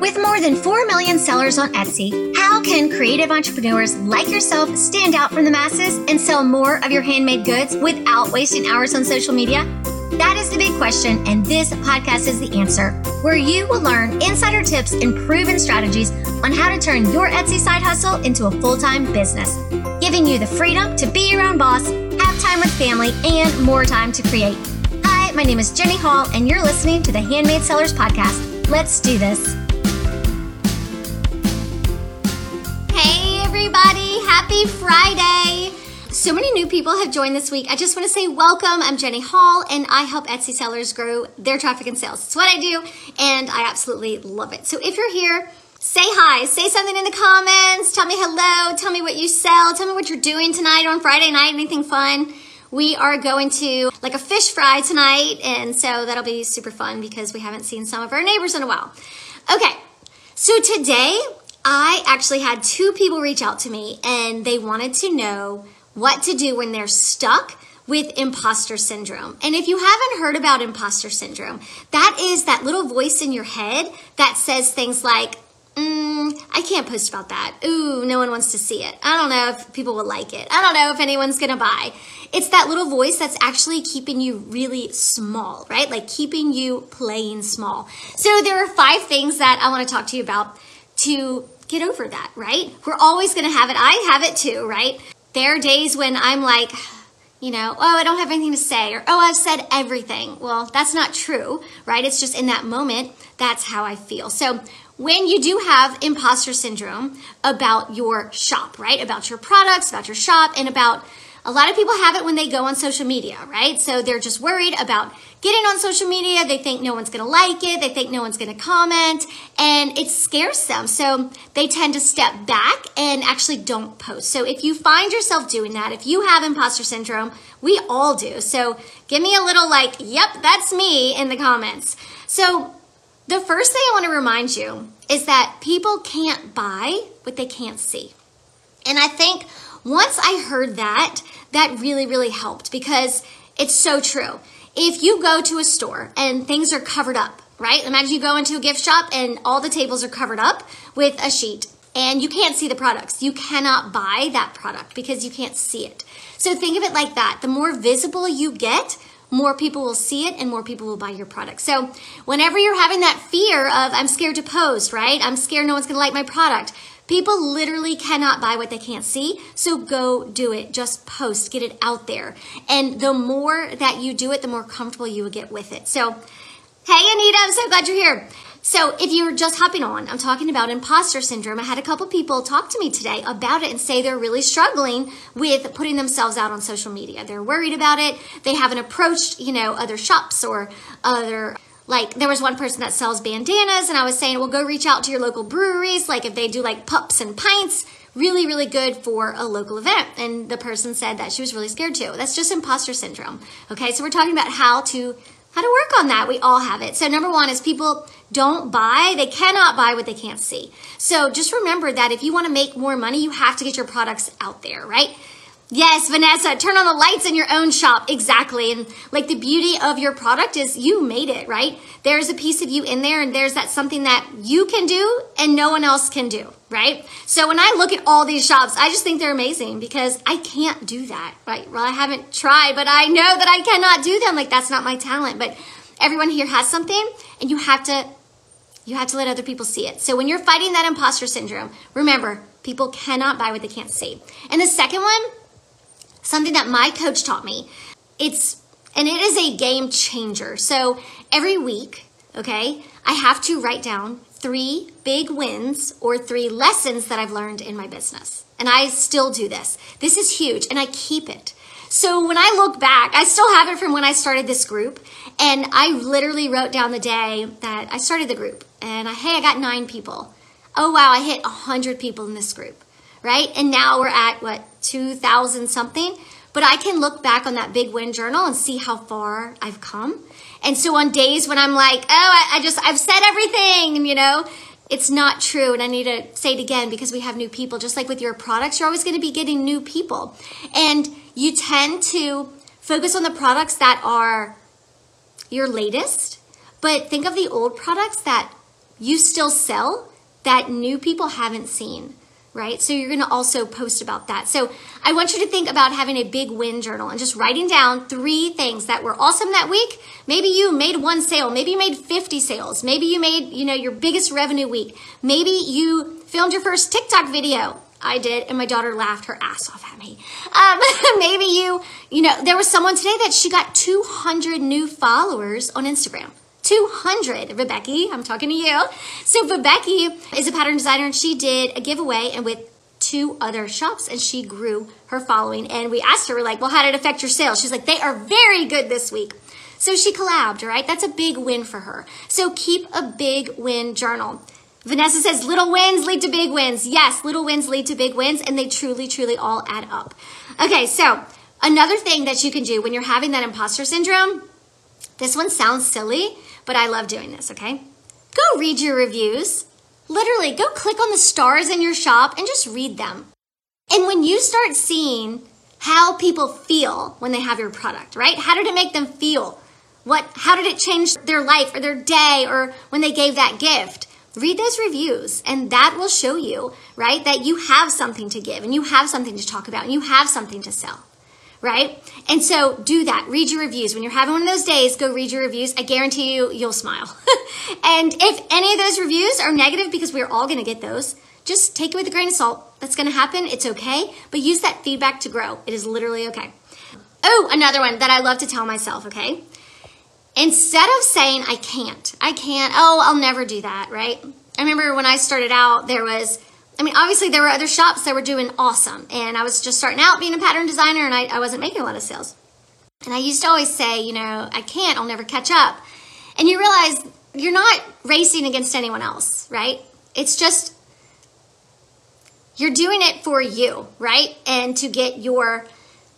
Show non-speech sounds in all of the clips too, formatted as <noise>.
With more than 4 million sellers on Etsy, how can creative entrepreneurs like yourself stand out from the masses and sell more of your handmade goods without wasting hours on social media? That is the big question, and this podcast is the answer, where you will learn insider tips and proven strategies on how to turn your Etsy side hustle into a full time business, giving you the freedom to be your own boss, have time with family, and more time to create. Hi, my name is Jenny Hall, and you're listening to the Handmade Sellers Podcast. Let's do this. Everybody, happy Friday! So many new people have joined this week. I just want to say welcome. I'm Jenny Hall, and I help Etsy sellers grow their traffic and sales. It's what I do, and I absolutely love it. So if you're here, say hi, say something in the comments, tell me hello, tell me what you sell, tell me what you're doing tonight on Friday night, anything fun. We are going to like a fish fry tonight, and so that'll be super fun because we haven't seen some of our neighbors in a while. Okay, so today I actually had two people reach out to me, and they wanted to know what to do when they're stuck with imposter syndrome. And if you haven't heard about imposter syndrome, that is that little voice in your head that says things like, mm, I can't post about that. Ooh, no one wants to see it. I don't know if people will like it. I don't know if anyone's gonna buy. It's that little voice that's actually keeping you really small, right? Like keeping you playing small. So there are five things that I wanna talk to you about to get over that, right? We're always gonna have it. I have it too, right? There are days when I'm like, you know, oh, I don't have anything to say, or oh, I've said everything. Well, that's not true, right? It's just in that moment, that's how I feel. So, when you do have imposter syndrome about your shop, right? About your products, about your shop, and about a lot of people have it when they go on social media, right? So they're just worried about getting on social media. They think no one's to like it. They think no one's to comment and it scares them. So they tend to step back and actually don't post. So if you find yourself doing that, if you have imposter syndrome, we all do. So give me a little like, yep, that's me in the comments. So the first thing I want to remind you is that people can't buy what they can't see. And I think once I heard that, that really, really helped because it's so true. If you go to a store and things are covered up, right? Imagine you go into a gift shop and all the tables are covered up with a sheet and you can't see the products. You cannot buy that product because you can't see it. So think of it like that. The more visible you get, more people will see it and more people will buy your product. So whenever you're having that fear of, I'm scared to post, right? I'm scared no one's gonna like my product. People literally cannot buy what they can't see. So go do it. Just post, get it out there. And the more that you do it, the more comfortable you will get with it. So, hey, Anita, I'm so glad you're here. So, if you're just hopping on, I'm talking about imposter syndrome. I had a couple people talk to me today about it and say they're really struggling with putting themselves out on social media. They're worried about it. They haven't approached, you know, other shops or other like there was one person that sells bandanas and i was saying well go reach out to your local breweries. Like if they do like pups and pints really really good for a local event. And the person said that she was really scared too. That's just imposter syndrome okay? So we're talking about how to how to work on that. We all have it. So number one is people don't buy they cannot buy what they can't see. So just remember that if you want to make more money you have to get your products out there right Yes, Vanessa, turn on the lights in your own shop. Exactly. And like the beauty of your product is you made it, right? There's a piece of you in there and there's that something that you can do and no one else can do, right? So when I look at all these shops, I just think they're amazing because I can't do that, right? Well, I haven't tried, but I know that I cannot do them. Like that's not my talent, but everyone here has something and you have to you have to let other people see it. So when you're fighting that imposter syndrome, remember, people cannot buy what they can't see. And the second one something that my coach taught me. It's and it is a game changer. So every week, okay, I have to write down three big wins or three lessons that I've learned in my business. And I still do this. This is huge and I keep it. So when I look back, I still have it from when I started this group. And I literally wrote down the day that I started the group. And I, hey, I got nine people. Oh, wow, I hit 100 people in this group right? And now we're at what, 2,000 something? But I can look back on that big win journal and see how far I've come. And so on days when I'm like, oh, I, I just, I've said everything, you know, it's not true. And I need to say it again because we have new people. Just like with your products, you're always going to be getting new people. And you tend to focus on the products that are your latest, but think of the old products that you still sell that new people haven't seen right? So you're to also post about that. So I want you to think about having a big win journal and just writing down three things that were awesome that week. Maybe you made one sale, maybe you made 50 sales, maybe you made, you know, your biggest revenue week. Maybe you filmed your first TikTok video. I did, and my daughter laughed her ass off at me. Um, <laughs> maybe you, you know, there was someone today that she got 200 new followers on Instagram. 200. Rebecca, I'm talking to you. So Rebecca is a pattern designer and she did a giveaway and with two other shops and she grew her following. And we asked her, we're like, well, how did it affect your sales? She's like, they are very good this week. So she collabed, right? That's a big win for her. So keep a big win journal. Vanessa says little wins lead to big wins. Yes, little wins lead to big wins, and they truly, truly all add up. Okay, so another thing that you can do when you're having that imposter syndrome, this one sounds silly, but I love doing this, okay? Go read your reviews. Literally, go click on the stars in your shop and just read them. And when you start seeing how people feel when they have your product, right? How did it make them feel? What how did it change their life or their day or when they gave that gift? Read those reviews and that will show you, right, that you have something to give and you have something to talk about and you have something to sell right? And so do that. Read your reviews. When you're having one of those days, go read your reviews. I guarantee you, you'll smile. <laughs> and if any of those reviews are negative, because we're all going to get those, just take it with a grain of salt. That's going to happen. It's okay. But use that feedback to grow. It is literally okay. Oh, another one that I love to tell myself, okay? Instead of saying, I can't, I can't, oh, I'll never do that, right? I remember when I started out, there was I mean, obviously there were other shops that were doing awesome, and I was just starting out being a pattern designer, and I, I wasn't making a lot of sales. And I used to always say, you know, I can't, I'll never catch up. And you realize you're not racing against anyone else, right? It's just you're doing it for you, right? And to get your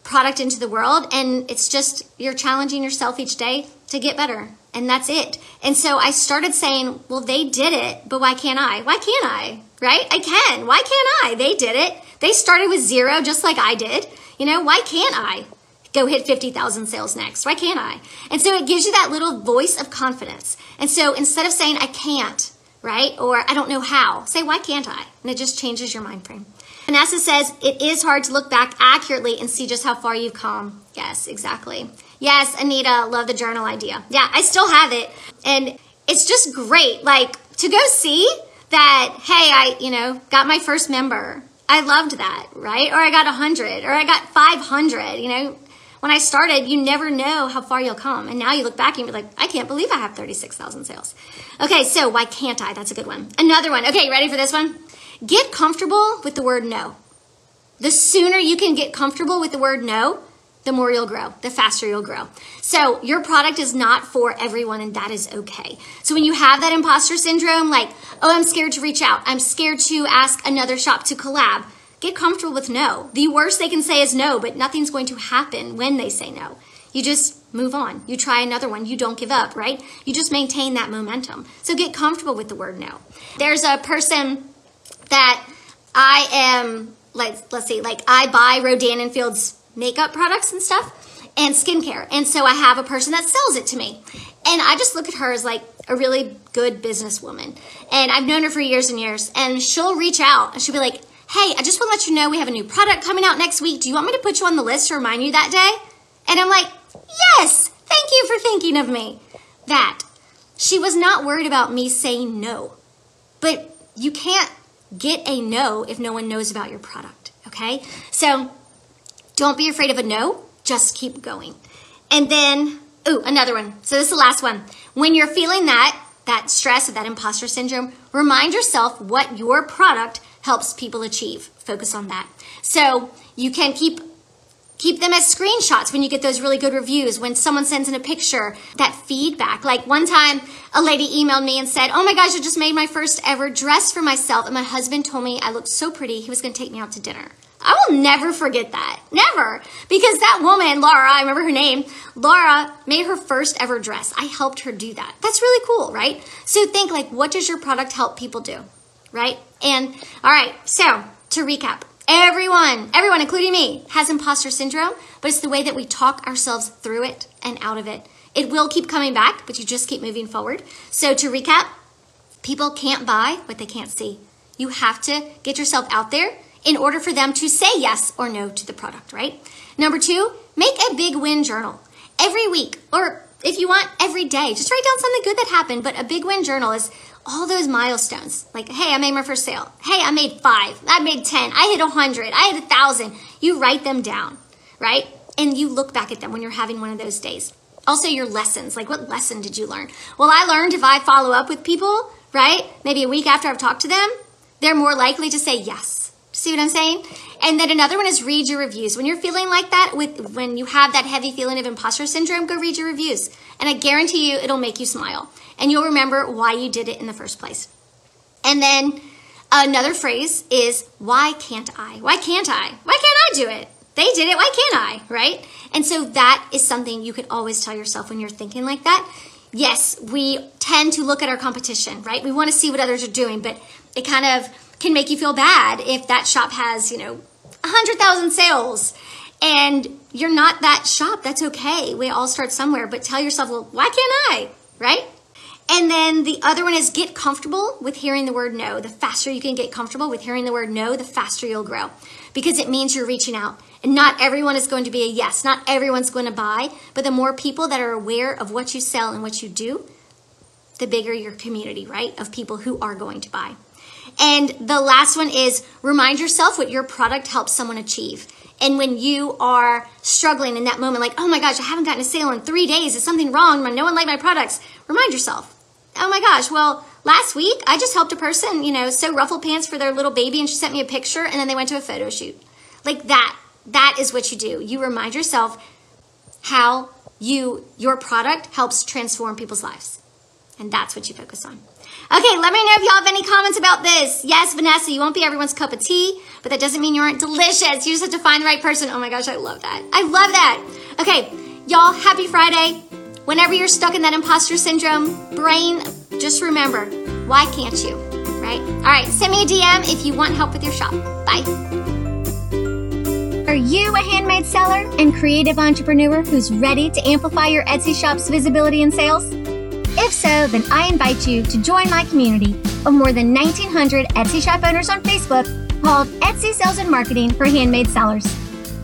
product into the world. And it's just you're challenging yourself each day to get better. And that's it. And so I started saying, well, they did it, but why can't I? Why can't I? Right? I can. Why can't I? They did it. They started with zero just like I did. You know, why can't I go hit 50,000 sales next? Why can't I? And so it gives you that little voice of confidence. And so instead of saying I can't, right? Or I don't know how, say why can't I? And it just changes your mind frame. Vanessa says it is hard to look back accurately and see just how far you've come. Yes, exactly. Yes, Anita, love the journal idea. Yeah, I still have it. And it's just great. Like to go see that, hey, I, you know, got my first member. I loved that, right? Or I got 100 or I got 500, you know. When I started, you never know how far you'll come. And now you look back and you're like, I can't believe I have 36,000 sales. Okay, so why can't I? That's a good one. Another one. Okay, ready for this one? Get comfortable with the word no. The sooner you can get comfortable with the word no, the more you'll grow, the faster you'll grow. So your product is not for everyone and that is okay. So when you have that imposter syndrome, like, oh, I'm scared to reach out. I'm scared to ask another shop to collab. Get comfortable with no. The worst they can say is no, but nothing's going to happen when they say no. You just move on. You try another one. You don't give up, right? You just maintain that momentum. So get comfortable with the word no. There's a person that I am, like, let's see, like I buy Rodan and Fields makeup products and stuff and skincare. And so I have a person that sells it to me. And I just look at her as like a really good businesswoman. And I've known her for years and years. And she'll reach out and she'll be like, hey, I just want to let you know we have a new product coming out next week. Do you want me to put you on the list to remind you that day? And I'm like, yes, thank you for thinking of me. That. She was not worried about me saying no. But you can't get a no if no one knows about your product, okay? So don't be afraid of a no, just keep going. And then, ooh, another one. So this is the last one. When you're feeling that, that stress, or that imposter syndrome, remind yourself what your product helps people achieve. Focus on that. So you can keep keep them as screenshots when you get those really good reviews when someone sends in a picture that feedback like one time a lady emailed me and said oh my gosh i just made my first ever dress for myself and my husband told me i looked so pretty he was to take me out to dinner I will never forget that. Never. Because that woman, Laura, I remember her name, Laura made her first ever dress. I helped her do that. That's really cool, right? So think like, what does your product help people do? Right? And all right, so to recap, everyone, everyone, including me, has imposter syndrome, but it's the way that we talk ourselves through it and out of it. It will keep coming back, but you just keep moving forward. So to recap, People can't buy what they can't see. You have to get yourself out there in order for them to say yes or no to the product, right? Number two, make a big win journal every week, or if you want, every day. Just write down something good that happened. But a big win journal is all those milestones. Like, hey, I made my first sale. Hey, I made five. I made 10. I hit a 100. I hit a 1,000. You write them down, right? And you look back at them when you're having one of those days. Also, your lessons. Like, what lesson did you learn? Well, I learned if I follow up with people, right? Maybe a week after I've talked to them, they're more likely to say yes. See what I'm saying? And then another one is read your reviews. When you're feeling like that, with when you have that heavy feeling of imposter syndrome, go read your reviews. And I guarantee you it'll make you smile. And you'll remember why you did it in the first place. And then another phrase is, why can't I? Why can't I? Why can't I do it? They did it, why can't I? Right? And so that is something you could always tell yourself when you're thinking like that. Yes, we tend to look at our competition, right? We want to see what others are doing, but it kind of can make you feel bad if that shop has, you know, 100,000 sales and you're not that shop. That's okay. We all start somewhere, but tell yourself, well, why can't I? Right? And then the other one is get comfortable with hearing the word no. The faster you can get comfortable with hearing the word no, the faster you'll grow because it means you're reaching out. And not everyone is going to be a yes, not everyone's going to buy, but the more people that are aware of what you sell and what you do, the bigger your community, right, of people who are going to buy. And the last one is remind yourself what your product helps someone achieve. And when you are struggling in that moment, like, oh my gosh, I haven't gotten a sale in three days, is something wrong? No one liked my products. Remind yourself, oh my gosh, well, last week I just helped a person, you know, sew ruffle pants for their little baby and she sent me a picture and then they went to a photo shoot. Like that, that is what you do. You remind yourself how you, your product helps transform people's lives. And that's what you focus on. Okay, let me know if y'all have any comments about this. Yes, Vanessa, you won't be everyone's cup of tea, but that doesn't mean you aren't delicious. You just have to find the right person. Oh my gosh, I love that. I love that. Okay, y'all, happy Friday. Whenever you're stuck in that imposter syndrome, brain, just remember, why can't you? Right? All right, send me a DM if you want help with your shop. Bye. Are you a handmade seller and creative entrepreneur who's ready to amplify your Etsy shop's visibility and sales? If so, then I invite you to join my community of more than 1,900 Etsy shop owners on Facebook called Etsy Sales and Marketing for Handmade Sellers.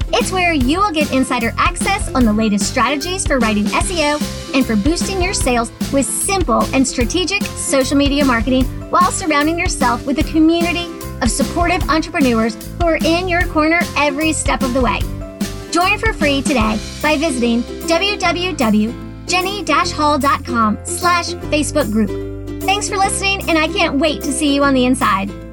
It's where you will get insider access on the latest strategies for writing SEO and for boosting your sales with simple and strategic social media marketing while surrounding yourself with a community of supportive entrepreneurs who are in your corner every step of the way. Join for free today by visiting www jenny-hall.com slash Facebook group. Thanks for listening, and I can't wait to see you on the inside.